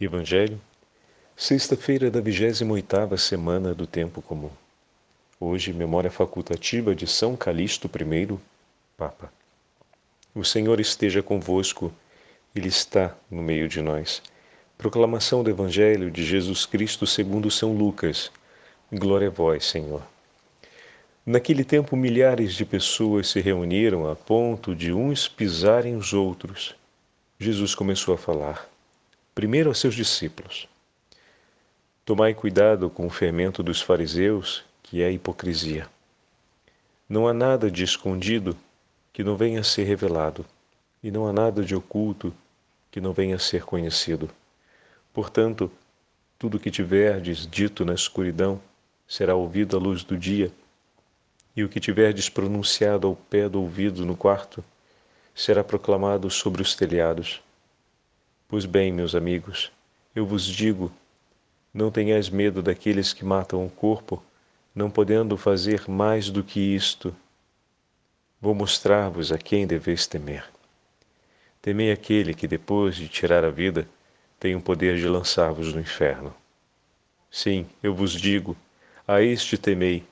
Evangelho, sexta-feira da 28ª semana do tempo comum. Hoje, memória facultativa de São Calixto I, Papa. O Senhor esteja convosco, Ele está no meio de nós. Proclamação do Evangelho de Jesus Cristo segundo São Lucas. Glória a vós, Senhor. Naquele tempo, milhares de pessoas se reuniram a ponto de uns pisarem os outros. Jesus começou a falar primeiro a seus discípulos: Tomai cuidado com o fermento dos fariseus, que é a hipocrisia. Não há nada de escondido que não venha a ser revelado, e não há nada de oculto que não venha a ser conhecido. Portanto, tudo que tiverdes dito na escuridão será ouvido à luz do dia, e o que tiverdes pronunciado ao pé do ouvido no quarto será proclamado sobre os telhados. Pois bem, meus amigos, eu vos digo: não tenhais medo daqueles que matam o corpo, não podendo fazer mais do que isto. Vou mostrar-vos a quem deveis temer. Temei aquele que, depois de tirar a vida, tem o poder de lançar-vos no inferno. Sim, eu vos digo: a este temei.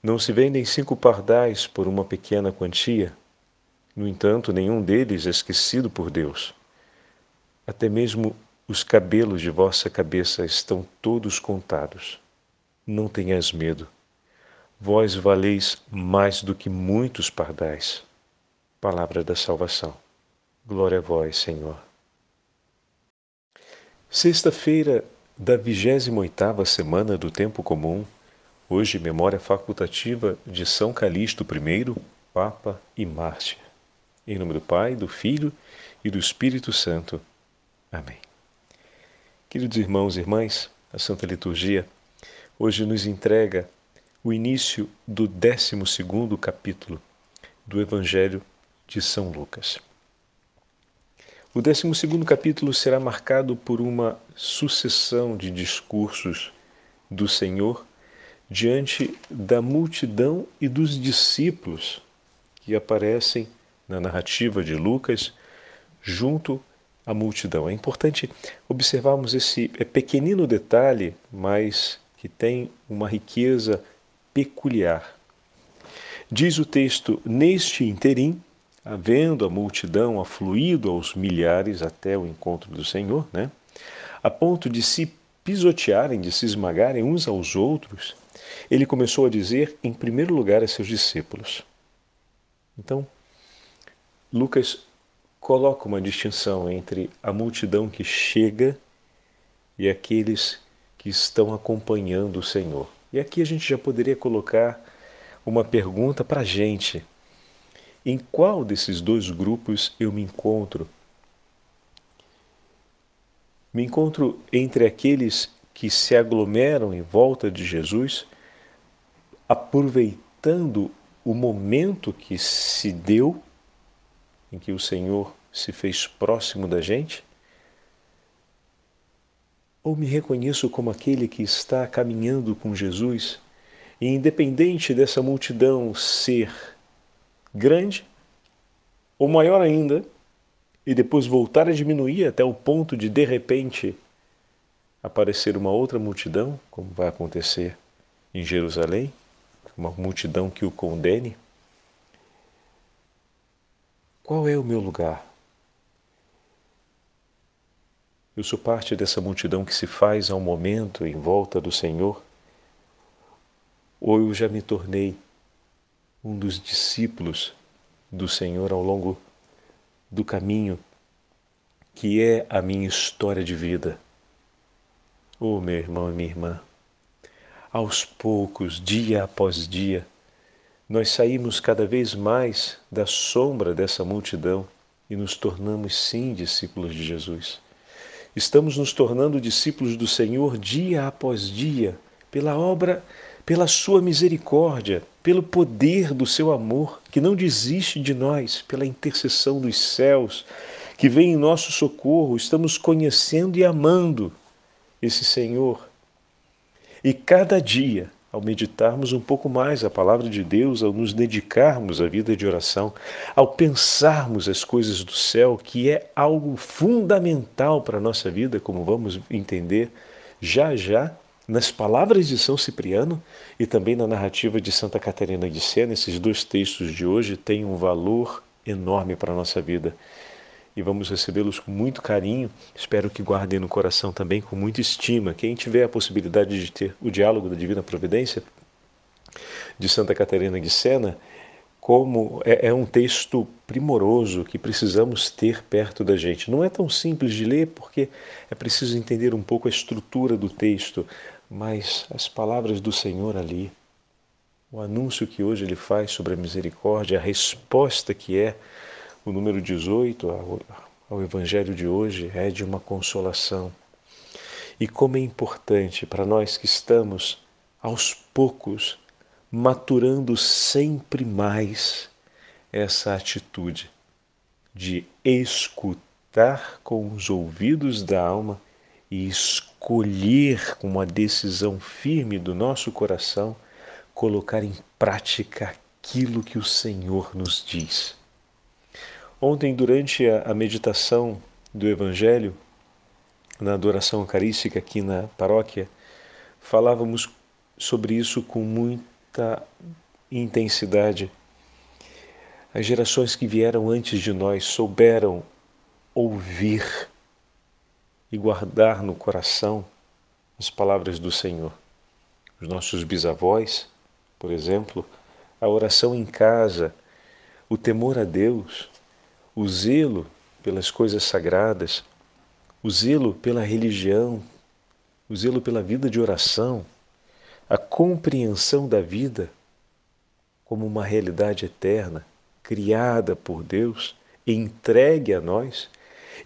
Não se vendem cinco pardais por uma pequena quantia? No entanto, nenhum deles é esquecido por Deus. Até mesmo os cabelos de vossa cabeça estão todos contados. Não tenhas medo. Vós valeis mais do que muitos pardais. Palavra da salvação. Glória a vós, Senhor. Sexta-feira da 28ª semana do tempo comum. Hoje memória facultativa de São Calixto I, Papa e Mártir. Em nome do Pai, do Filho e do Espírito Santo. Amém. Queridos irmãos e irmãs, a Santa Liturgia hoje nos entrega o início do 12 capítulo do Evangelho de São Lucas. O 12 capítulo será marcado por uma sucessão de discursos do Senhor diante da multidão e dos discípulos que aparecem na narrativa de Lucas junto a multidão. É importante observarmos esse é pequenino detalhe, mas que tem uma riqueza peculiar. Diz o texto: Neste interim, havendo a multidão afluído aos milhares até o encontro do Senhor, né, a ponto de se pisotearem, de se esmagarem uns aos outros, ele começou a dizer, em primeiro lugar, a seus discípulos. Então, Lucas coloca uma distinção entre a multidão que chega e aqueles que estão acompanhando o Senhor. E aqui a gente já poderia colocar uma pergunta para a gente: em qual desses dois grupos eu me encontro? Me encontro entre aqueles que se aglomeram em volta de Jesus, aproveitando o momento que se deu em que o Senhor se fez próximo da gente? Ou me reconheço como aquele que está caminhando com Jesus e, independente dessa multidão ser grande ou maior ainda, e depois voltar a diminuir até o ponto de, de repente, aparecer uma outra multidão, como vai acontecer em Jerusalém, uma multidão que o condene? Qual é o meu lugar? Eu sou parte dessa multidão que se faz ao momento em volta do Senhor? Ou eu já me tornei um dos discípulos do Senhor ao longo do caminho que é a minha história de vida? Oh, meu irmão e minha irmã, aos poucos, dia após dia, nós saímos cada vez mais da sombra dessa multidão e nos tornamos, sim, discípulos de Jesus. Estamos nos tornando discípulos do Senhor dia após dia, pela obra, pela Sua misericórdia, pelo poder do Seu amor, que não desiste de nós, pela intercessão dos céus, que vem em nosso socorro. Estamos conhecendo e amando esse Senhor. E cada dia ao meditarmos um pouco mais a palavra de Deus, ao nos dedicarmos à vida de oração, ao pensarmos as coisas do céu, que é algo fundamental para a nossa vida, como vamos entender já já nas palavras de São Cipriano e também na narrativa de Santa Catarina de Sena. Esses dois textos de hoje têm um valor enorme para a nossa vida e vamos recebê-los com muito carinho. Espero que guardem no coração também com muita estima. Quem tiver a possibilidade de ter o diálogo da Divina Providência de Santa Catarina de Sena, como é, é, um texto primoroso que precisamos ter perto da gente. Não é tão simples de ler porque é preciso entender um pouco a estrutura do texto, mas as palavras do Senhor ali, o anúncio que hoje ele faz sobre a misericórdia, a resposta que é o número 18 ao, ao Evangelho de hoje é de uma consolação. E como é importante para nós que estamos aos poucos maturando sempre mais essa atitude de escutar com os ouvidos da alma e escolher com uma decisão firme do nosso coração colocar em prática aquilo que o Senhor nos diz. Ontem, durante a, meditação do Evangelho, na adoração eucarística aqui na paróquia, falávamos sobre isso com muita intensidade. As gerações que vieram antes de nós souberam ouvir e guardar no coração as palavras do Senhor. Os nossos bisavós, por exemplo, a oração em casa, o temor a Deus, o zelo pelas coisas sagradas, o zelo pela religião, o zelo pela vida de oração, a compreensão da vida como uma realidade eterna, criada por Deus, entregue a nós,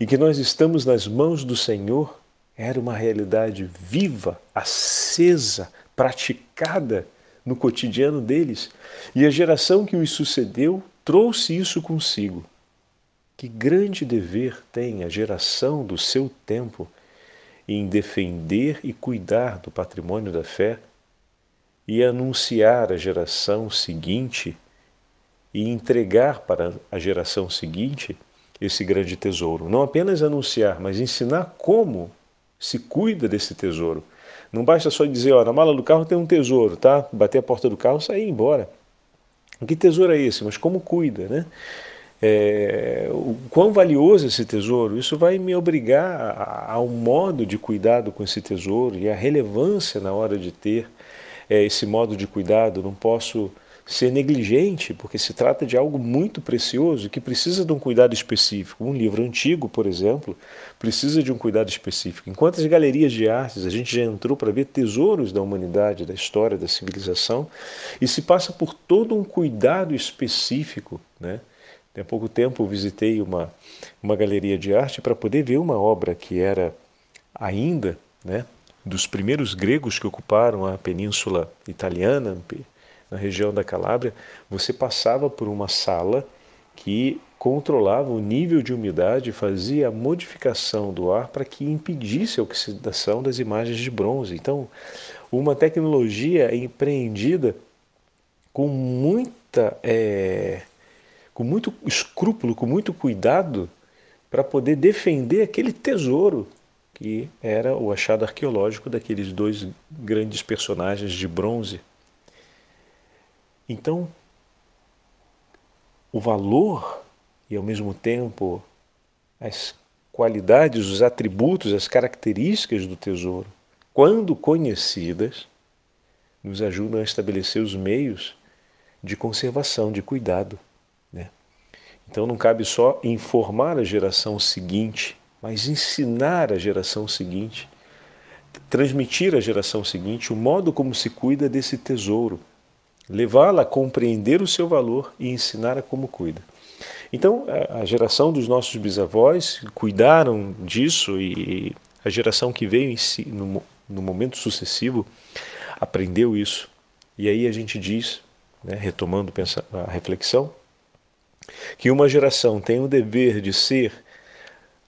e que nós estamos nas mãos do Senhor, era uma realidade viva, acesa, praticada no cotidiano deles. E a geração que os sucedeu trouxe isso consigo. Que grande dever tem a geração do seu tempo em defender e cuidar do patrimônio da fé e anunciar à geração seguinte e entregar para a geração seguinte esse grande tesouro. Não apenas anunciar, mas ensinar como se cuida desse tesouro. Não basta só dizer, ó, na mala do carro tem um tesouro, tá? Bater a porta do carro, sair embora. Que tesouro é esse? Mas como cuida, né? É, o quão valioso esse tesouro, isso vai me obrigar a, a, um modo de cuidado com esse tesouro e a relevância na hora de ter é, esse modo de cuidado. Não posso ser negligente, porque se trata de algo muito precioso que precisa de um cuidado específico. Um livro antigo, por exemplo, precisa de um cuidado específico. Em quantas galerias de artes a gente já entrou para ver tesouros da humanidade, da história, da civilização, e se passa por todo um cuidado específico, né? Há pouco tempo visitei uma, uma galeria de arte para poder ver uma obra que era ainda né, dos primeiros gregos que ocuparam a península italiana, na região da Calábria. Você passava por uma sala que controlava o nível de umidade e fazia a modificação do ar para que impedisse a oxidação das imagens de bronze. Então, uma tecnologia empreendida com muita. É, com muito escrúpulo, com muito cuidado, para poder defender aquele tesouro que era o achado arqueológico daqueles dois grandes personagens de bronze. Então, o valor e ao mesmo tempo as qualidades, os atributos, as características do tesouro, quando conhecidas, nos ajudam a estabelecer os meios de conservação, de cuidado. Então não cabe só informar a geração seguinte, mas ensinar a geração seguinte, transmitir à geração seguinte o modo como se cuida desse tesouro, levá-la a compreender o seu valor e ensinar a como cuida. Então, a geração dos nossos bisavós cuidaram disso e a geração que veio si, no, no, momento sucessivo aprendeu isso. E aí a gente diz, né, retomando a reflexão, que uma geração tem o dever de ser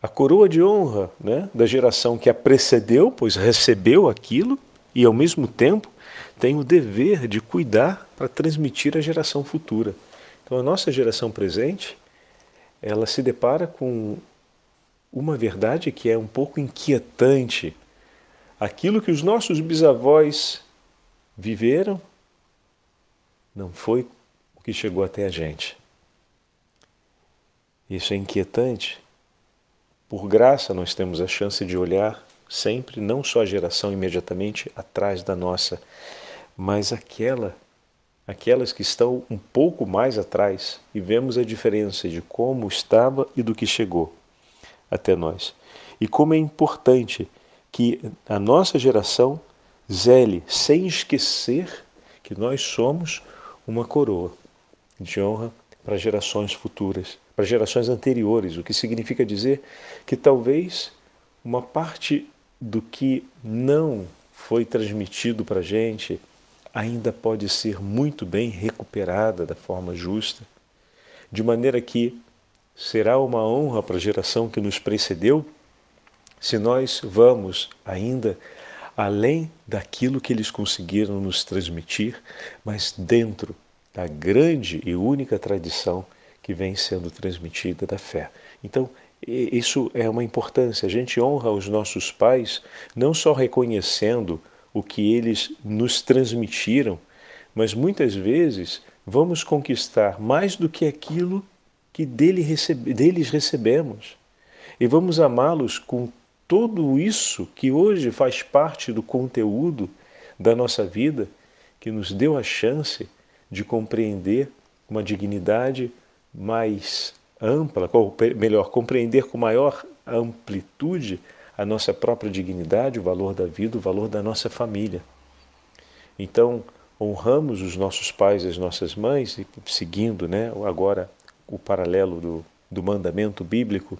a coroa de honra né, da geração que a precedeu, pois recebeu aquilo, e ao mesmo tempo tem o dever de cuidar para transmitir à geração futura. Então, a nossa geração presente, ela se depara com uma verdade que é um pouco inquietante. Aquilo que os nossos bisavós viveram não foi o que chegou até a gente. Isso é inquietante. Por graça, nós temos a chance de olhar sempre, não só a geração imediatamente atrás da nossa, mas aquela, aquelas que estão um pouco mais atrás e vemos a diferença de como estava e do que chegou até nós. E como é importante que a nossa geração zele, sem esquecer que nós somos uma coroa de honra para gerações futuras, para gerações anteriores, o que significa dizer que talvez uma parte do que não foi transmitido para a gente ainda pode ser muito bem recuperada da forma justa, de maneira que será uma honra para a geração que nos precedeu se nós vamos ainda além daquilo que eles conseguiram nos transmitir, mas dentro da grande e única tradição que vem sendo transmitida da fé. Então, isso é uma importância. A gente honra os nossos pais não só reconhecendo o que eles nos transmitiram, mas muitas vezes vamos conquistar mais do que aquilo que dele recebe, deles recebemos. E vamos amá-los com tudo isso que hoje faz parte do conteúdo da nossa vida, que nos deu a chance de compreender uma dignidade mais ampla, ou melhor, compreender com maior amplitude a nossa própria dignidade, o valor da vida, o valor da nossa família. Então, honramos os nossos pais e as nossas mães, e seguindo né, agora o paralelo do, do mandamento bíblico,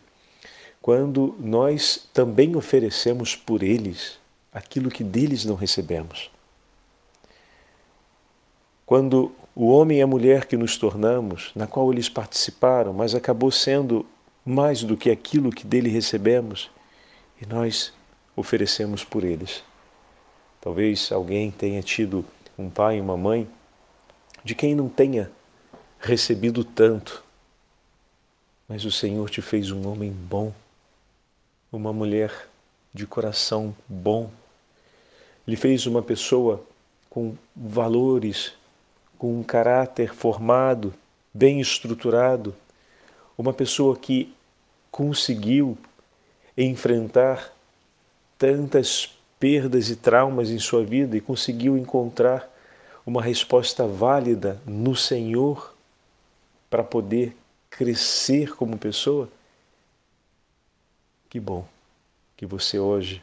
quando nós também oferecemos por eles aquilo que deles não recebemos. Quando o homem e a mulher que nos tornamos, na qual eles participaram, mas acabou sendo mais do que aquilo que dele recebemos, e nós oferecemos por eles. Talvez alguém tenha tido um pai e uma mãe de quem não tenha recebido tanto, mas o Senhor te fez um homem bom, uma mulher de coração bom, lhe fez uma pessoa com valores com um caráter formado, bem estruturado, uma pessoa que conseguiu enfrentar tantas perdas e traumas em sua vida e conseguiu encontrar uma resposta válida no Senhor para poder crescer como pessoa. Que bom que você hoje,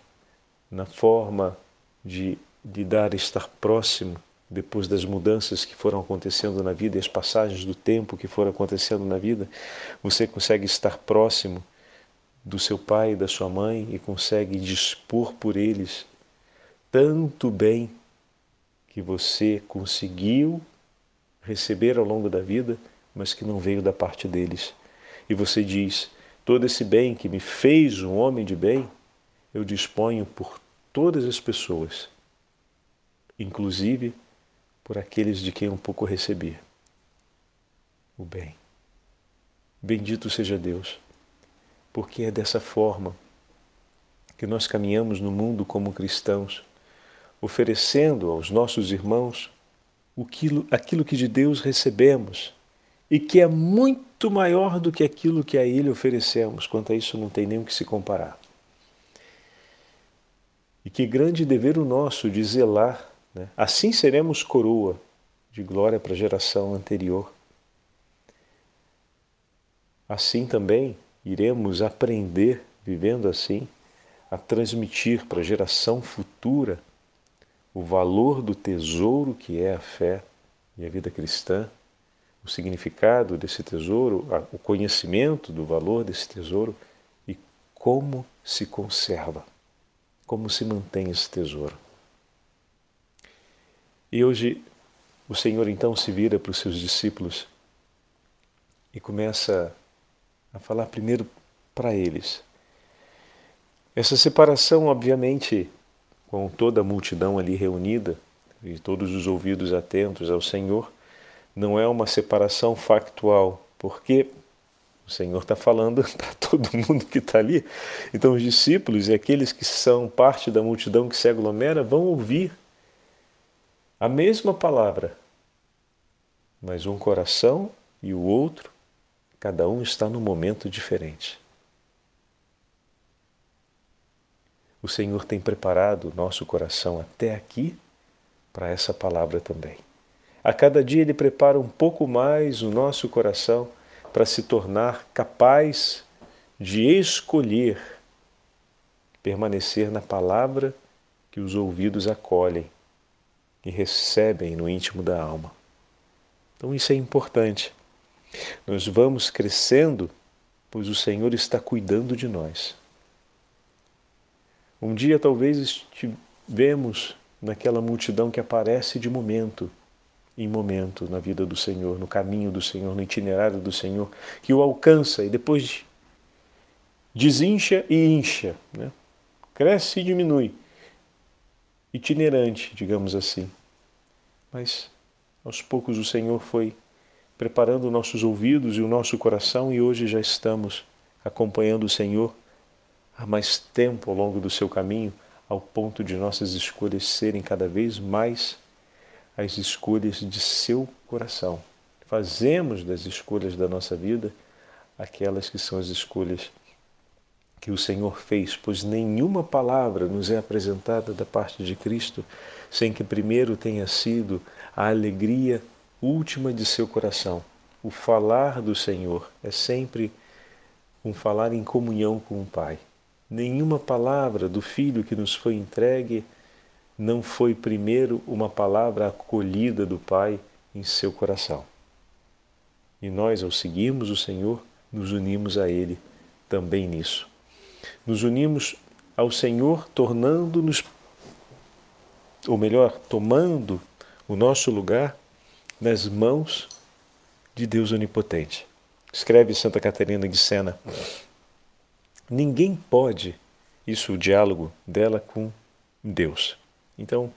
na forma de, de dar estar próximo depois das mudanças que foram acontecendo na vida e as passagens do tempo que foram acontecendo na vida, você consegue estar próximo do seu pai e da sua mãe e consegue dispor por eles tanto bem que você conseguiu receber ao longo da vida, mas que não veio da parte deles. E você diz: todo esse bem que me fez um homem de bem, eu disponho por todas as pessoas, inclusive por aqueles de quem um pouco recebi o bem. Bendito seja Deus, porque é dessa forma que nós caminhamos no mundo como cristãos, oferecendo aos nossos irmãos aquilo, aquilo que de Deus recebemos e que é muito maior do que aquilo que a Ele oferecemos. Quanto a isso, não tem nem o que se comparar. E que grande dever o nosso de zelar né? Assim seremos coroa de glória para a geração anterior. Assim também iremos aprender, vivendo assim, a transmitir para a geração futura o valor do tesouro que é a fé e a vida cristã, o significado desse tesouro, o conhecimento do valor desse tesouro e como se conserva, como se mantém esse tesouro. E hoje o Senhor então se vira para os seus discípulos e começa a falar primeiro para eles. Essa separação, obviamente, com toda a multidão ali reunida, e todos os ouvidos atentos ao Senhor, não é uma separação factual, porque o Senhor está falando para todo mundo que está ali. Então, os discípulos e aqueles que são parte da multidão que se aglomera vão ouvir a mesma palavra, mas um coração e o outro, cada um está num momento diferente. O Senhor tem preparado o nosso coração até aqui para essa palavra também. A cada dia Ele prepara um pouco mais o nosso coração para se tornar capaz de escolher permanecer na palavra que os ouvidos acolhem e recebem no íntimo da alma. Então isso é importante. Nós vamos crescendo, pois o Senhor está cuidando de nós. Um dia talvez estivemos naquela multidão que aparece de momento em momento na vida do Senhor, no caminho do Senhor, no itinerário do Senhor, que o alcança e depois desincha e incha, né? cresce e diminui, itinerante, digamos assim. Mas aos poucos o Senhor foi preparando nossos ouvidos e o nosso coração e hoje já estamos acompanhando o Senhor há mais tempo ao longo do seu caminho, ao ponto de nossas escolhas serem cada vez mais as escolhas de seu coração. Fazemos das escolhas da nossa vida aquelas que são as escolhas que o Senhor fez, pois nenhuma palavra nos é apresentada da parte de Cristo sem que primeiro tenha sido a alegria última de seu coração. O falar do Senhor é sempre um falar em comunhão com o Pai. Nenhuma palavra do Filho que nos foi entregue não foi primeiro uma palavra acolhida do Pai em seu coração. E nós, ao seguirmos o Senhor, nos unimos a Ele também nisso. Nos unimos ao Senhor, tornando-nos, ou melhor, tomando o nosso lugar nas mãos de Deus Onipotente. Escreve Santa Catarina de Sena Ninguém pode, isso o diálogo dela com Deus. Então,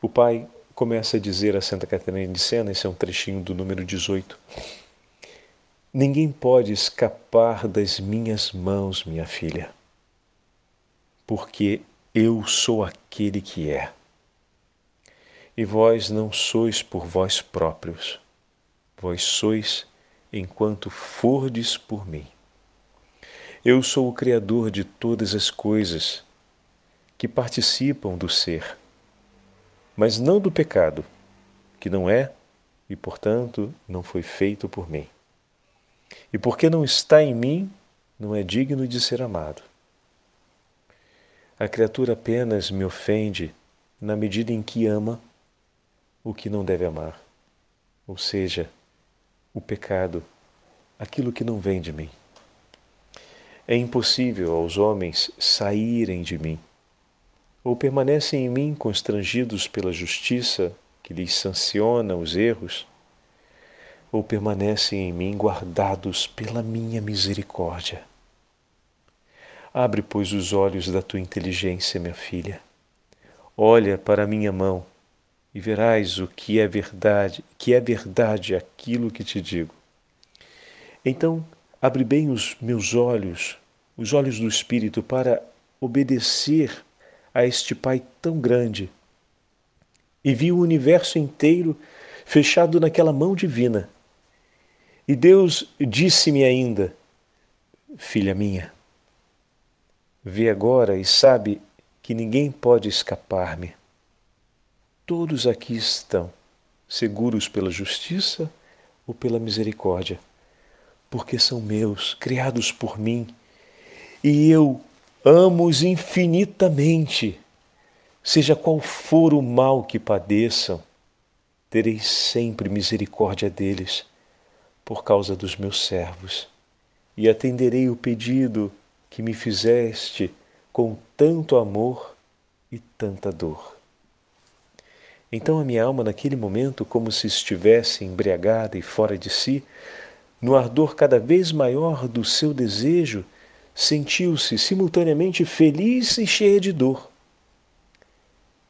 o pai começa a dizer a Santa Catarina de Sena, esse é um trechinho do número 18. Ninguém pode escapar das minhas mãos, minha filha, porque eu sou aquele que é. E vós não sois por vós próprios, vós sois enquanto fordes por mim. Eu sou o Criador de todas as coisas que participam do ser, mas não do pecado, que não é e, portanto, não foi feito por mim. E porque não está em mim, não é digno de ser amado. A criatura apenas me ofende na medida em que ama o que não deve amar, ou seja, o pecado, aquilo que não vem de mim. É impossível aos homens saírem de mim, ou permanecem em mim constrangidos pela justiça que lhes sanciona os erros, ou permanecem em mim guardados pela minha misericórdia. Abre, pois, os olhos da tua inteligência, minha filha. Olha para a minha mão e verás o que é verdade, que é verdade aquilo que te digo. Então, abre bem os meus olhos os olhos do Espírito para obedecer a este Pai tão grande. E vi o universo inteiro fechado naquela mão divina. E Deus disse-me ainda: Filha minha, vê agora e sabe que ninguém pode escapar-me. Todos aqui estão, seguros pela justiça ou pela misericórdia, porque são meus, criados por mim e eu amo-os infinitamente. Seja qual for o mal que padeçam, terei sempre misericórdia deles, por causa dos meus servos, e atenderei o pedido que me fizeste com tanto amor e tanta dor. Então a minha alma, naquele momento, como se estivesse embriagada e fora de si, no ardor cada vez maior do seu desejo, sentiu-se simultaneamente feliz e cheia de dor.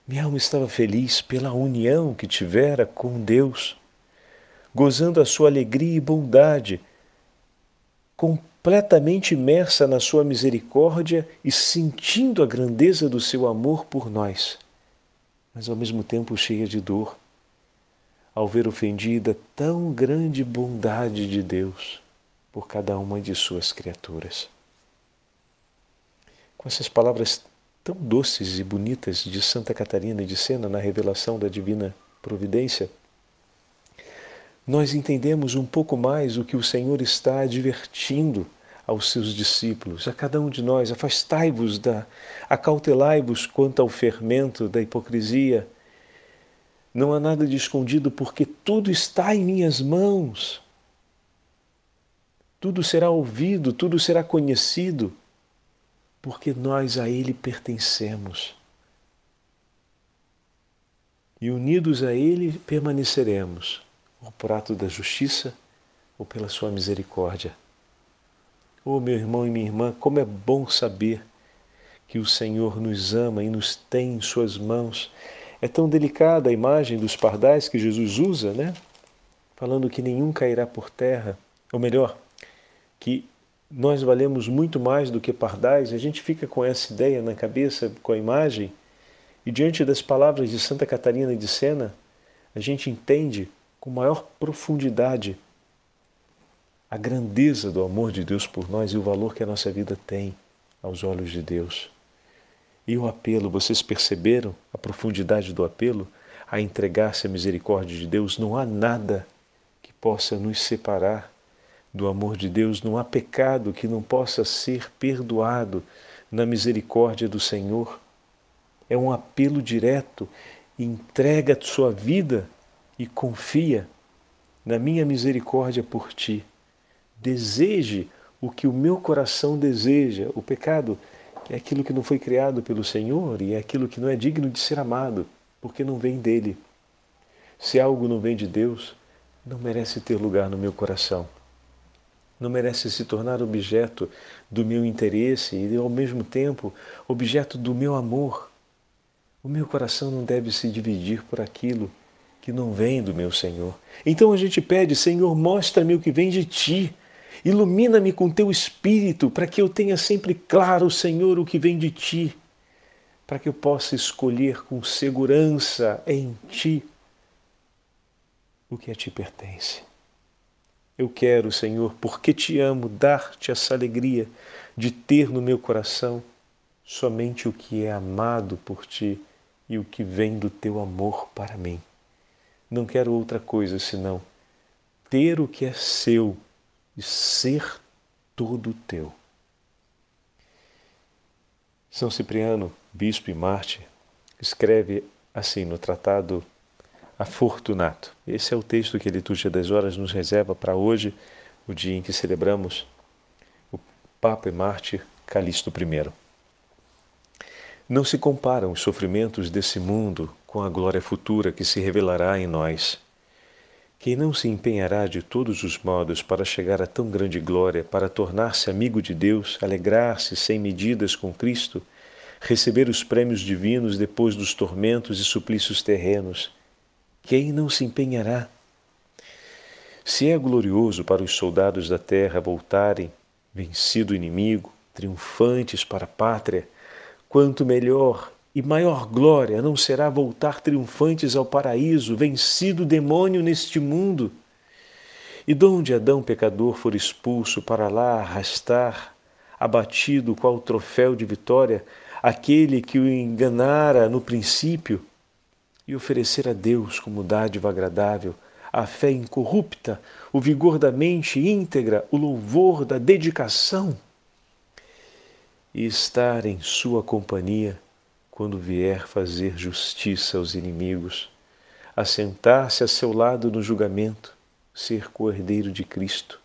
Minha alma estava feliz pela união que tivera com Deus, gozando a sua alegria e bondade, completamente imersa na sua misericórdia e sentindo a grandeza do seu amor por nós, mas ao mesmo tempo cheia de dor, ao ver ofendida tão grande bondade de Deus por cada uma de suas criaturas. Com essas palavras tão doces e bonitas de Santa Catarina de Sena na revelação da divina providência, nós entendemos um pouco mais o que o Senhor está advertindo aos seus discípulos, a cada um de nós, afastai-vos da, acautelai-vos quanto ao fermento da hipocrisia. Não há nada de escondido, porque tudo está em minhas mãos. Tudo será ouvido, tudo será conhecido porque nós a Ele pertencemos. E unidos a Ele permaneceremos, ou por ato da justiça, ou pela Sua misericórdia. Oh, meu irmão e minha irmã, como é bom saber que o Senhor nos ama e nos tem em Suas mãos. É tão delicada a imagem dos pardais que Jesus usa, né? Falando que nenhum cairá por terra, ou melhor, que nós valemos muito mais do que pardais, a gente fica com essa ideia na cabeça, com a imagem, e diante das palavras de Santa Catarina de Sena, a gente entende com maior profundidade a grandeza do amor de Deus por nós e o valor que a nossa vida tem aos olhos de Deus. E o apelo, vocês perceberam a profundidade do apelo a entregar-se à misericórdia de Deus? Não há nada que possa nos separar do amor de Deus, não há pecado que não possa ser perdoado na misericórdia do Senhor. É um apelo direto. Entrega sua vida e confia na minha misericórdia por ti. Deseje o que o meu coração deseja. O pecado é aquilo que não foi criado pelo Senhor e é aquilo que não é digno de ser amado, porque não vem dele. Se algo não vem de Deus, não merece ter lugar no meu coração não merece se tornar objeto do meu interesse e, ao mesmo tempo, objeto do meu amor. O meu coração não deve se dividir por aquilo que não vem do meu Senhor. Então a gente pede, Senhor, mostra-me o que vem de ti. Ilumina-me com teu espírito, para que eu tenha sempre claro, Senhor, o que vem de ti, para que eu possa escolher com segurança em ti o que a ti pertence. Eu quero, Senhor, porque te amo, dar-te essa alegria de ter no meu coração somente o que é amado por ti e o que vem do teu amor para mim. Não quero outra coisa senão ter o que é seu e ser todo teu. São Cipriano, bispo e mártir, escreve assim no tratado afortunado. Esse é o texto que a Liturgia das Horas nos reserva para hoje, o dia em que celebramos o Papa e Mártir Calixto I. Não se comparam os sofrimentos desse mundo com a glória futura que se revelará em nós. Quem não se empenhará de todos os modos para chegar a tão grande glória, para tornar-se amigo de Deus, alegrar-se sem medidas com Cristo, receber os prêmios divinos depois dos tormentos e suplícios terrenos, quem não se empenhará? Se é glorioso para os soldados da terra voltarem, vencido o inimigo, triunfantes para a pátria, quanto melhor e maior glória não será voltar triunfantes ao paraíso, vencido o demônio neste mundo. E donde Adão pecador for expulso para lá arrastar, abatido qual troféu de vitória, aquele que o enganara no princípio, e oferecer a Deus como dádiva agradável a fé incorrupta, o vigor da mente íntegra, o louvor da dedicação e estar em Sua companhia quando vier fazer justiça aos inimigos, assentar-se a seu lado no julgamento, ser co-herdeiro de Cristo,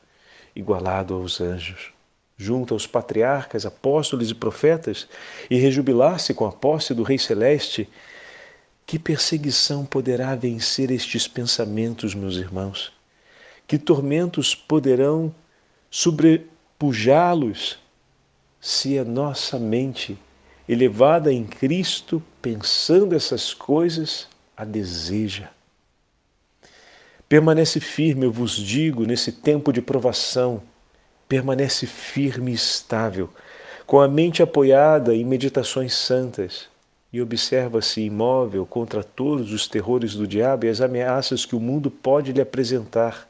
igualado aos anjos, junto aos patriarcas, apóstolos e profetas, e rejubilar-se com a posse do Rei Celeste que perseguição poderá vencer estes pensamentos, meus irmãos? Que tormentos poderão sobrepujá-los se a nossa mente elevada em Cristo, pensando essas coisas, a deseja. Permanece firme, eu vos digo, nesse tempo de provação, permanece firme e estável, com a mente apoiada em meditações santas, e observa-se imóvel contra todos os terrores do diabo e as ameaças que o mundo pode lhe apresentar.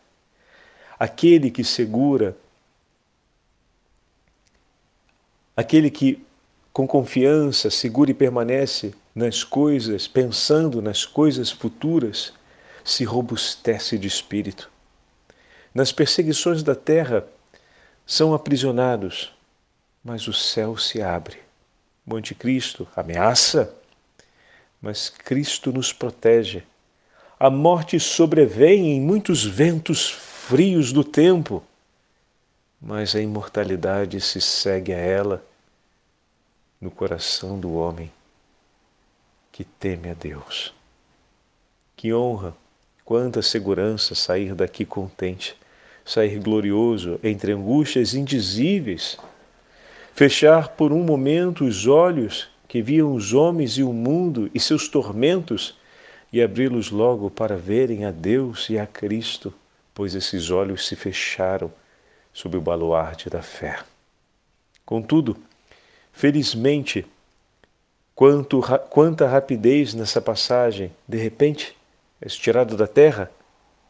Aquele que segura, aquele que com confiança segura e permanece nas coisas, pensando nas coisas futuras, se robustece de espírito. Nas perseguições da terra são aprisionados, mas o céu se abre o anticristo ameaça, mas Cristo nos protege. A morte sobrevém em muitos ventos frios do tempo, mas a imortalidade se segue a ela no coração do homem que teme a Deus. Que honra, quanta segurança sair daqui contente, sair glorioso entre angústias indizíveis fechar por um momento os olhos que viam os homens e o mundo e seus tormentos e abri-los logo para verem a Deus e a Cristo, pois esses olhos se fecharam sob o baluarte da fé. Contudo, felizmente, quanto, quanta rapidez nessa passagem, de repente, és tirado da terra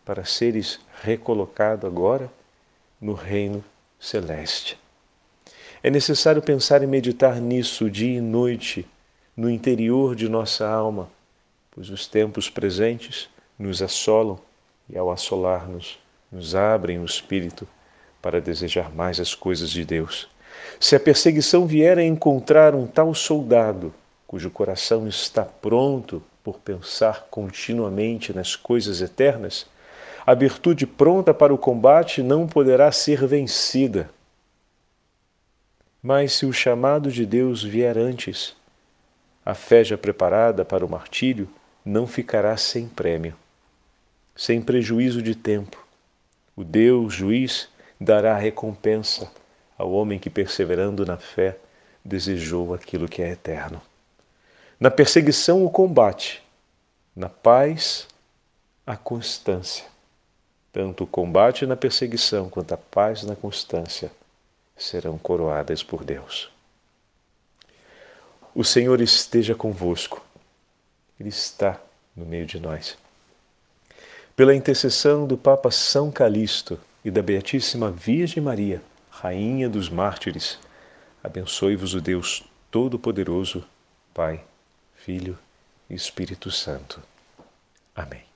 para seres recolocado agora no reino celeste. É necessário pensar e meditar nisso dia e noite, no interior de nossa alma, pois os tempos presentes nos assolam e, ao assolar-nos, nos abrem o espírito para desejar mais as coisas de Deus. Se a perseguição vier a encontrar um tal soldado, cujo coração está pronto por pensar continuamente nas coisas eternas, a virtude pronta para o combate não poderá ser vencida, mas se o chamado de Deus vier antes, a fé já preparada para o martírio não ficará sem prêmio, sem prejuízo de tempo. O Deus juiz dará recompensa ao homem que, perseverando na fé, desejou aquilo que é eterno. Na perseguição, o combate, na paz, a constância. Tanto o combate na perseguição quanto a paz na constância serão coroadas por Deus. O Senhor esteja convosco, Ele está no meio de nós. Pela intercessão do Papa São Calixto e da Beatíssima Virgem Maria, Rainha dos Mártires, abençoe-vos o Deus Todo-Poderoso, Pai, Filho e Espírito Santo. Amém.